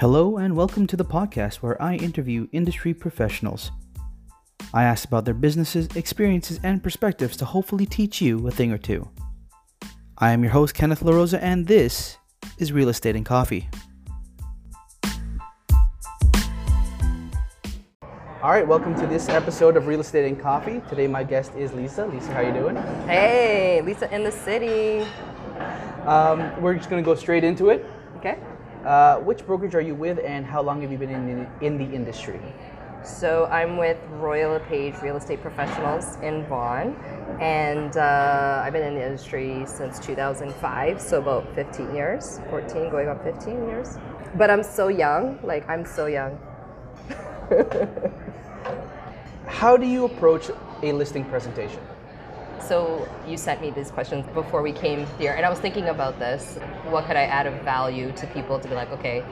Hello, and welcome to the podcast where I interview industry professionals. I ask about their businesses, experiences, and perspectives to hopefully teach you a thing or two. I am your host, Kenneth LaRosa, and this is Real Estate and Coffee. All right, welcome to this episode of Real Estate and Coffee. Today, my guest is Lisa. Lisa, how you doing? Hey, Lisa in the city. Um, we're just going to go straight into it. Okay. Uh, which brokerage are you with, and how long have you been in, in the industry? So I'm with Royal LePage Real Estate Professionals in Vaughan, and uh, I've been in the industry since 2005, so about 15 years, 14 going on 15 years. But I'm so young, like I'm so young. How do you approach a listing presentation? So you sent me these questions before we came here, and I was thinking about this. What could I add of value to people to be like, okay,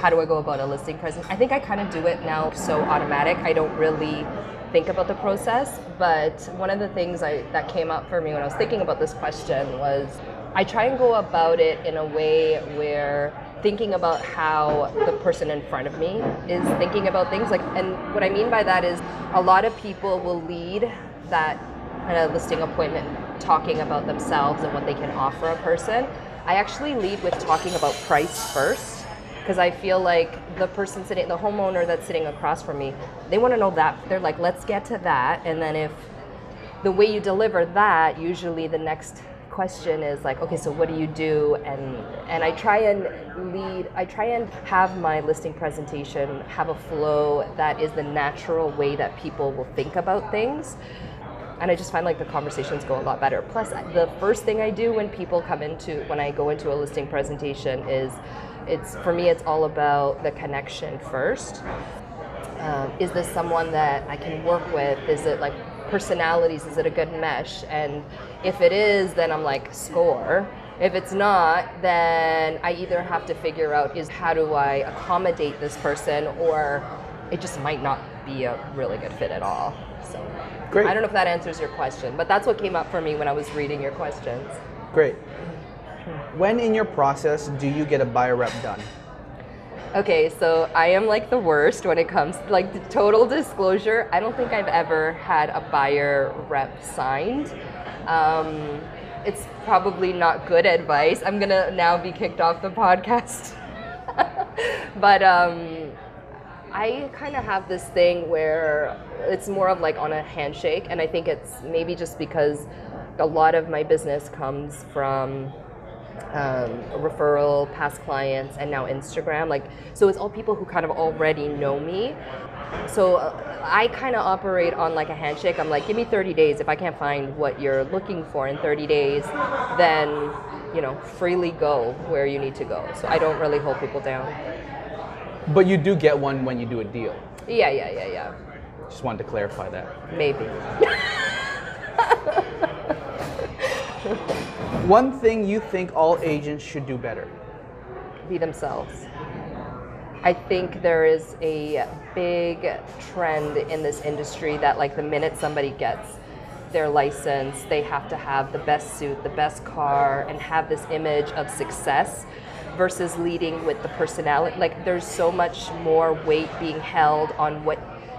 how do I go about a listing present? I think I kind of do it now so automatic. I don't really think about the process. But one of the things I, that came up for me when I was thinking about this question was I try and go about it in a way where thinking about how the person in front of me is thinking about things like and what I mean by that is a lot of people will lead that of listing appointment talking about themselves and what they can offer a person. I actually lead with talking about price first because I feel like the person sitting, the homeowner that's sitting across from me, they want to know that. They're like, let's get to that. And then if the way you deliver that, usually the next question is like, okay, so what do you do? And and I try and lead, I try and have my listing presentation have a flow that is the natural way that people will think about things. And I just find like the conversations go a lot better. Plus, the first thing I do when people come into, when I go into a listing presentation is it's for me it's all about the connection first. Um, is this someone that i can work with? Is it like personalities? Is it a good mesh? And if it is then i'm like score. If it's not then i either have to figure out is how do i accommodate this person or it just might not be a really good fit at all. So Great. i don't know if that answers your question but that's what came up for me when i was reading your questions Great. When in your process do you get a buyer rep done? Okay, so I am like the worst when it comes like total disclosure. I don't think I've ever had a buyer rep signed. Um, it's probably not good advice. I'm gonna now be kicked off the podcast. but um, I kind of have this thing where it's more of like on a handshake, and I think it's maybe just because a lot of my business comes from um, referral, past clients, and now Instagram. Like, so it's all people who kind of already know me. So uh, I kind of operate on like a handshake. I'm like, give me 30 days. If I can't find what you're looking for in 30 days, then you know, freely go where you need to go. So I don't really hold people down. But you do get one when you do a deal. Yeah, yeah, yeah, yeah. Just wanted to clarify that. Maybe. One thing you think all agents should do better? Be themselves. I think there is a big trend in this industry that like the minute somebody gets their license, they have to have the best suit, the best car, and have this image of success versus leading with the personality. Like there's so much more weight being held on what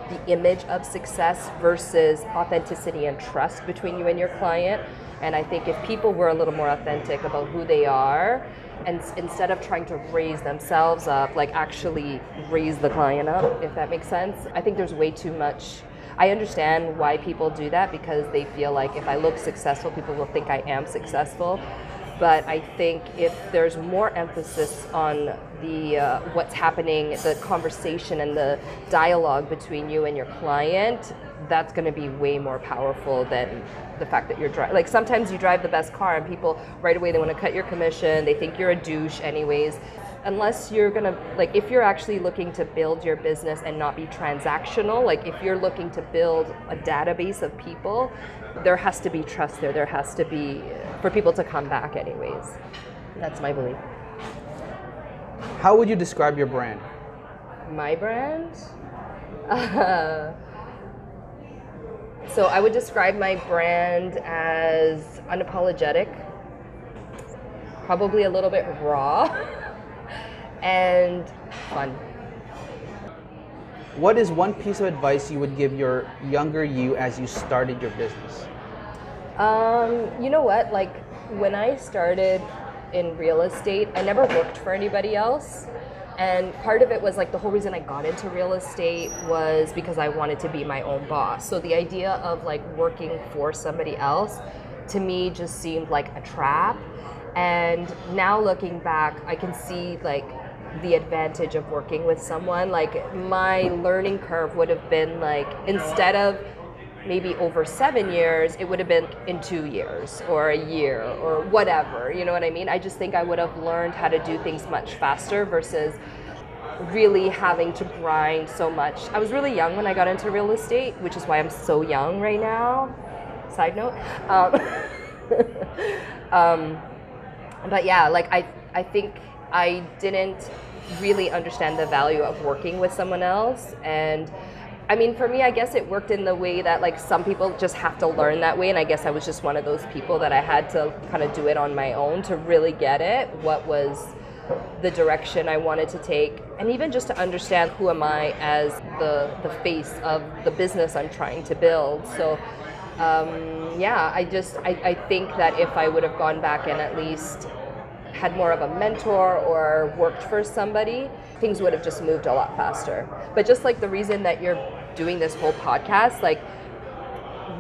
the image of success versus authenticity and trust between you and your client. And I think if people were a little more authentic about who they are, and instead of trying to raise themselves up, like actually raise the client up, if that makes sense, I think there's way too much. I understand why people do that because they feel like if I look successful, people will think I am successful. But I think if there's more emphasis on the uh, what's happening, the conversation and the dialogue between you and your client, that's going to be way more powerful than the fact that you're driving. Like sometimes you drive the best car, and people right away they want to cut your commission. They think you're a douche, anyways. Unless you're gonna like, if you're actually looking to build your business and not be transactional, like if you're looking to build a database of people, there has to be trust there. There has to be for people to come back, anyways. That's my belief. How would you describe your brand? My brand? Uh, so I would describe my brand as unapologetic, probably a little bit raw, and fun. What is one piece of advice you would give your younger you as you started your business? Um, you know what? Like when I started in real estate, I never worked for anybody else. And part of it was like the whole reason I got into real estate was because I wanted to be my own boss. So the idea of like working for somebody else to me just seemed like a trap. And now looking back, I can see like the advantage of working with someone. Like my learning curve would have been like instead of maybe over seven years, it would have been in two years or a year or whatever. You know what I mean? I just think I would have learned how to do things much faster versus really having to grind so much. I was really young when I got into real estate, which is why I'm so young right now. Side note. Um, um, but yeah, like I, I think I didn't really understand the value of working with someone else and I mean, for me, I guess it worked in the way that like some people just have to learn that way, and I guess I was just one of those people that I had to kind of do it on my own to really get it. What was the direction I wanted to take, and even just to understand who am I as the the face of the business I'm trying to build. So. Um, yeah, I just I, I think that if I would have gone back and at least had more of a mentor or worked for somebody, things would have just moved a lot faster. But just like the reason that you're doing this whole podcast, like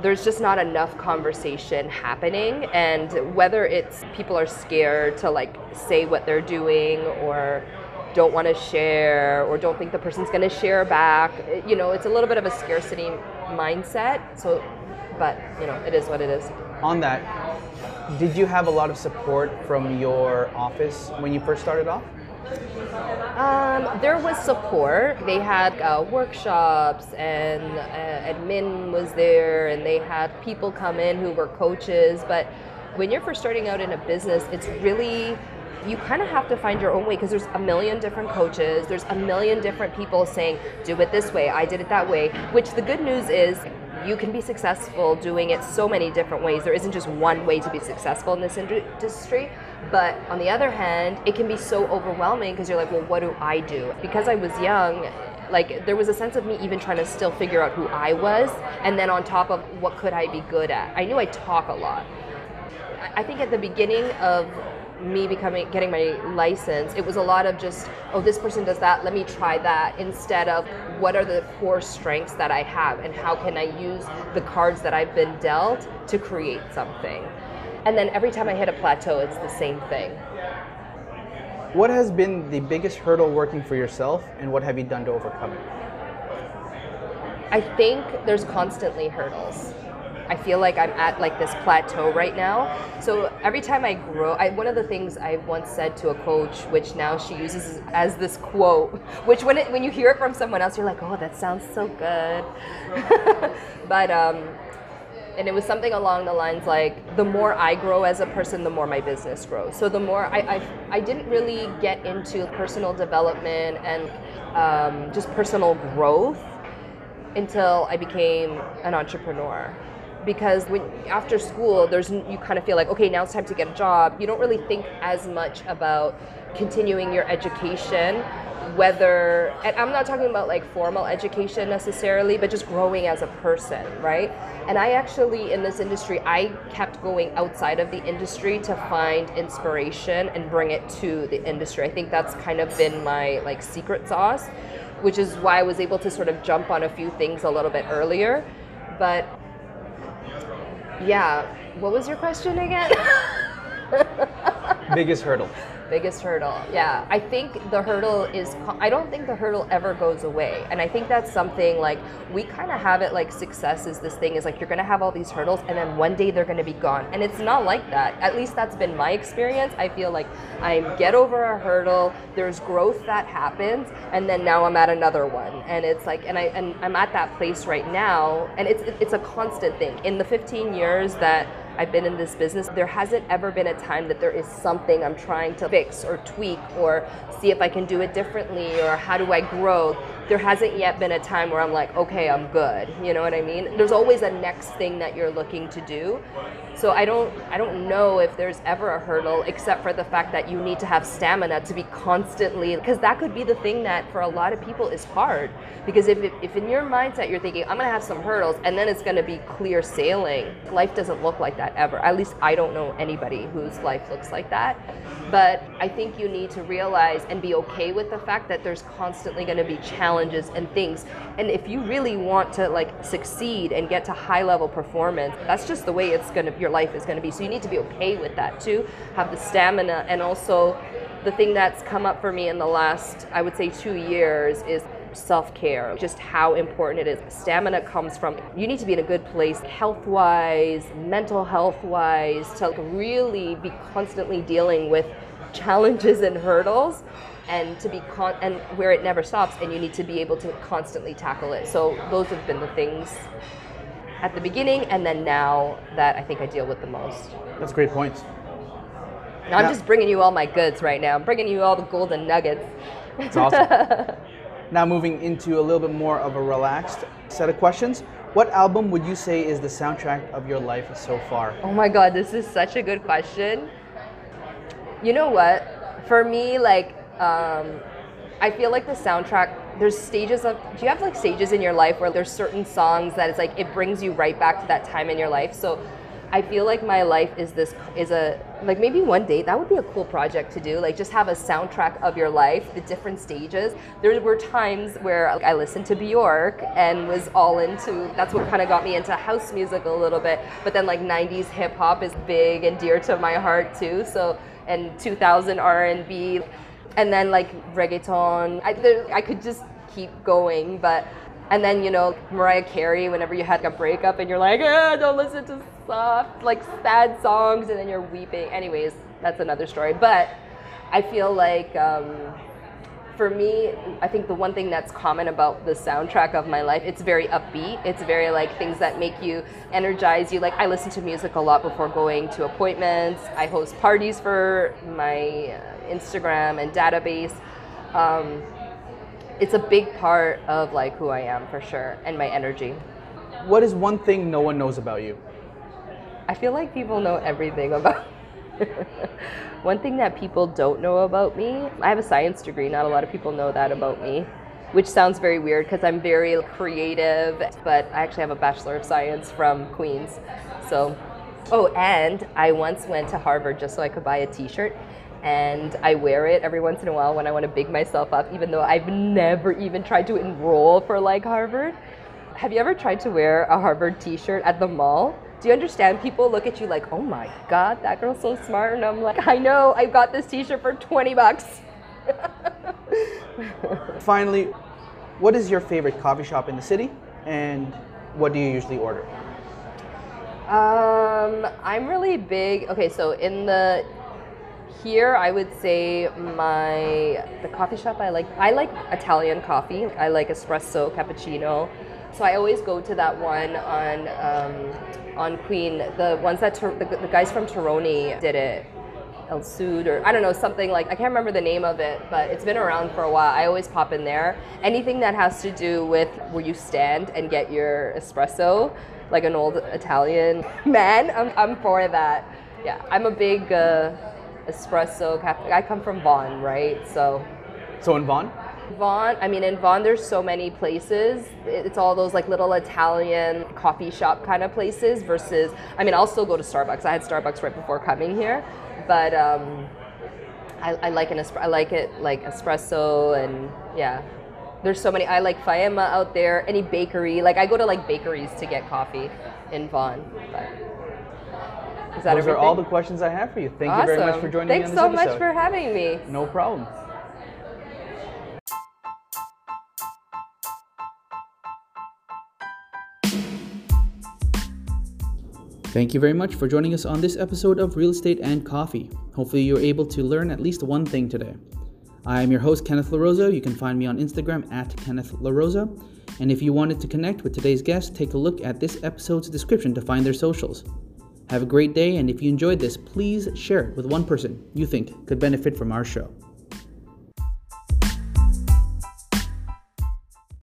there's just not enough conversation happening. And whether it's people are scared to like say what they're doing or don't want to share or don't think the person's going to share back you know it's a little bit of a scarcity mindset. So but you know it is what it is. On that did you have a lot of support from your office when you first started off? Um, there was support. They had uh, workshops, and uh, admin was there, and they had people come in who were coaches. But when you're first starting out in a business, it's really you kind of have to find your own way because there's a million different coaches. There's a million different people saying, "Do it this way. I did it that way." Which the good news is you can be successful doing it so many different ways. There isn't just one way to be successful in this industry. But on the other hand, it can be so overwhelming because you're like, well, what do I do? Because I was young, like there was a sense of me even trying to still figure out who I was, and then on top of what could I be good at. I knew I talk a lot. I think at the beginning of me becoming getting my license, it was a lot of just, oh, this person does that, let me try that, instead of what are the core strengths that I have and how can I use the cards that I've been dealt to create something. And then every time I hit a plateau, it's the same thing. What has been the biggest hurdle working for yourself, and what have you done to overcome it? I think there's constantly hurdles. I feel like I'm at like this plateau right now. So every time I grow, I, one of the things I once said to a coach, which now she uses as this quote, which when it, when you hear it from someone else, you're like, oh, that sounds so good. but um, and it was something along the lines like the more I grow as a person, the more my business grows. So the more I I, I didn't really get into personal development and um, just personal growth until I became an entrepreneur because when after school there's you kind of feel like okay now it's time to get a job. You don't really think as much about continuing your education whether and i'm not talking about like formal education necessarily but just growing as a person right? And i actually in this industry i kept going outside of the industry to find inspiration and bring it to the industry. I think that's kind of been my like secret sauce which is why i was able to sort of jump on a few things a little bit earlier. But yeah. What was your question again? Biggest hurdle biggest hurdle. Yeah i think the hurdle is i don't think the hurdle ever goes away. And i think that's something like we kind of have it like success is this thing is like you're gonna have all these hurdles and then one day they're gonna be gone. And it's not like that. At least that's been my experience. I feel like i get over a hurdle there's growth that happens and then now i'm at another one. And it's like and i and i'm at that place right now and it's it's a constant thing. In the 15 years that I've been in this business, there hasn't ever been a time that there is something I'm trying to fix or tweak or see if I can do it differently or how do I grow. There hasn't yet been a time where I'm like, okay, I'm good. You know what I mean? There's always a next thing that you're looking to do. So I don't I don't know if there's ever a hurdle except for the fact that you need to have stamina to be constantly because that could be the thing that for a lot of people is hard because if, if in your mindset you're thinking I'm going to have some hurdles and then it's going to be clear sailing life doesn't look like that ever at least I don't know anybody whose life looks like that but I think you need to realize and be okay with the fact that there's constantly going to be challenges and things. And if you really want to like succeed and get to high level performance that's just the way it's going to your life is going to be. So you need to be okay with that too. Have the stamina. And also the thing that's come up for me in the last i would say two years is self-care just how important it is stamina comes from you need to be in a good place health-wise mental health-wise to really be constantly dealing with challenges and hurdles and to be con- and where it never stops and you need to be able to constantly tackle it so those have been the things at the beginning and then now that i think i deal with the most That's great points. now, I'm just bringing you all my goods right now. I'm bringing you all the golden nuggets. It's awesome. now moving into a little bit more of a relaxed set of questions. What album would you say is the soundtrack of your life so far? Oh my god, this is such a good question. You know what? For me, like, um, I feel like the soundtrack. There's stages of. Do you have like stages in your life where there's certain songs that it's like it brings you right back to that time in your life? So, I feel like my life is this is a like maybe one day that would be a cool project to do. Like just have a soundtrack of your life, the different stages. There were times where like, I listened to Bjork and was all into. That's what kind of got me into house music a little bit. But then like '90s hip hop is big and dear to my heart too. So and 2000 R&B, and then like reggaeton. I, there, I could just keep going, but and then you know Mariah Carey. Whenever you had a breakup and you're like, ah, don't listen to soft like sad songs, and then you're weeping. Anyways, that's another story. But I feel like. Um, for me, I think the one thing that's common about the soundtrack of my life, it's very upbeat. It's very like things that make you energize you. Like I listen to music a lot before going to appointments. I host parties for my uh, Instagram and database. Um, it's a big part of like who I am for sure and my energy. What is one thing no one knows about you? I feel like people know everything about. One thing that people don't know about me, I have a science degree. Not a lot of people know that about me, which sounds very weird because I'm very creative, but I actually have a Bachelor of Science from Queens. So, oh, and I once went to Harvard just so I could buy a t shirt. And I wear it every once in a while when I want to big myself up, even though I've never even tried to enroll for like Harvard. Have you ever tried to wear a Harvard t shirt at the mall? Do you understand? People look at you like, oh my god, that girl's so smart. And I'm like, I know, I got this t shirt for 20 bucks. Finally, what is your favorite coffee shop in the city and what do you usually order? Um, I'm really big. Okay, so in the here, I would say my the coffee shop I like. I like Italian coffee. I like espresso, cappuccino. So I always go to that one on um, on Queen. The ones that the, the guys from Terroni did it. El Sud or I don't know something like I can't remember the name of it, but it's been around for a while. I always pop in there. Anything that has to do with where you stand and get your espresso, like an old Italian man, I'm, I'm for that. Yeah, I'm a big uh, espresso. Cafe. I come from Vaughan, right? So So in Vaughan? Vaughan, I mean, in Vaughan, there's so many places. It's all those like little Italian coffee shop kind of places versus, I mean, I'll still go to Starbucks. I had Starbucks right before coming here, but um, I, I like an I like it like espresso and yeah. There's so many. I like Faema out there. Any bakery, like I go to like bakeries to get coffee in Vaughan. But is that Those everything? are all the questions I have for you. Thank you very much for joining Thanks me on this so episode. much for having me. No problem. Thank you very much for joining us on this episode of Real Estate and Coffee. Hopefully, you're able to learn at least one thing today. I am your host, Kenneth LaRosa. You can find me on Instagram at Kenneth LaRosa. And if you wanted to connect with today's guest, take a look at this episode's description to find their socials. Have a great day, and if you enjoyed this, please share it with one person you think could benefit from our show.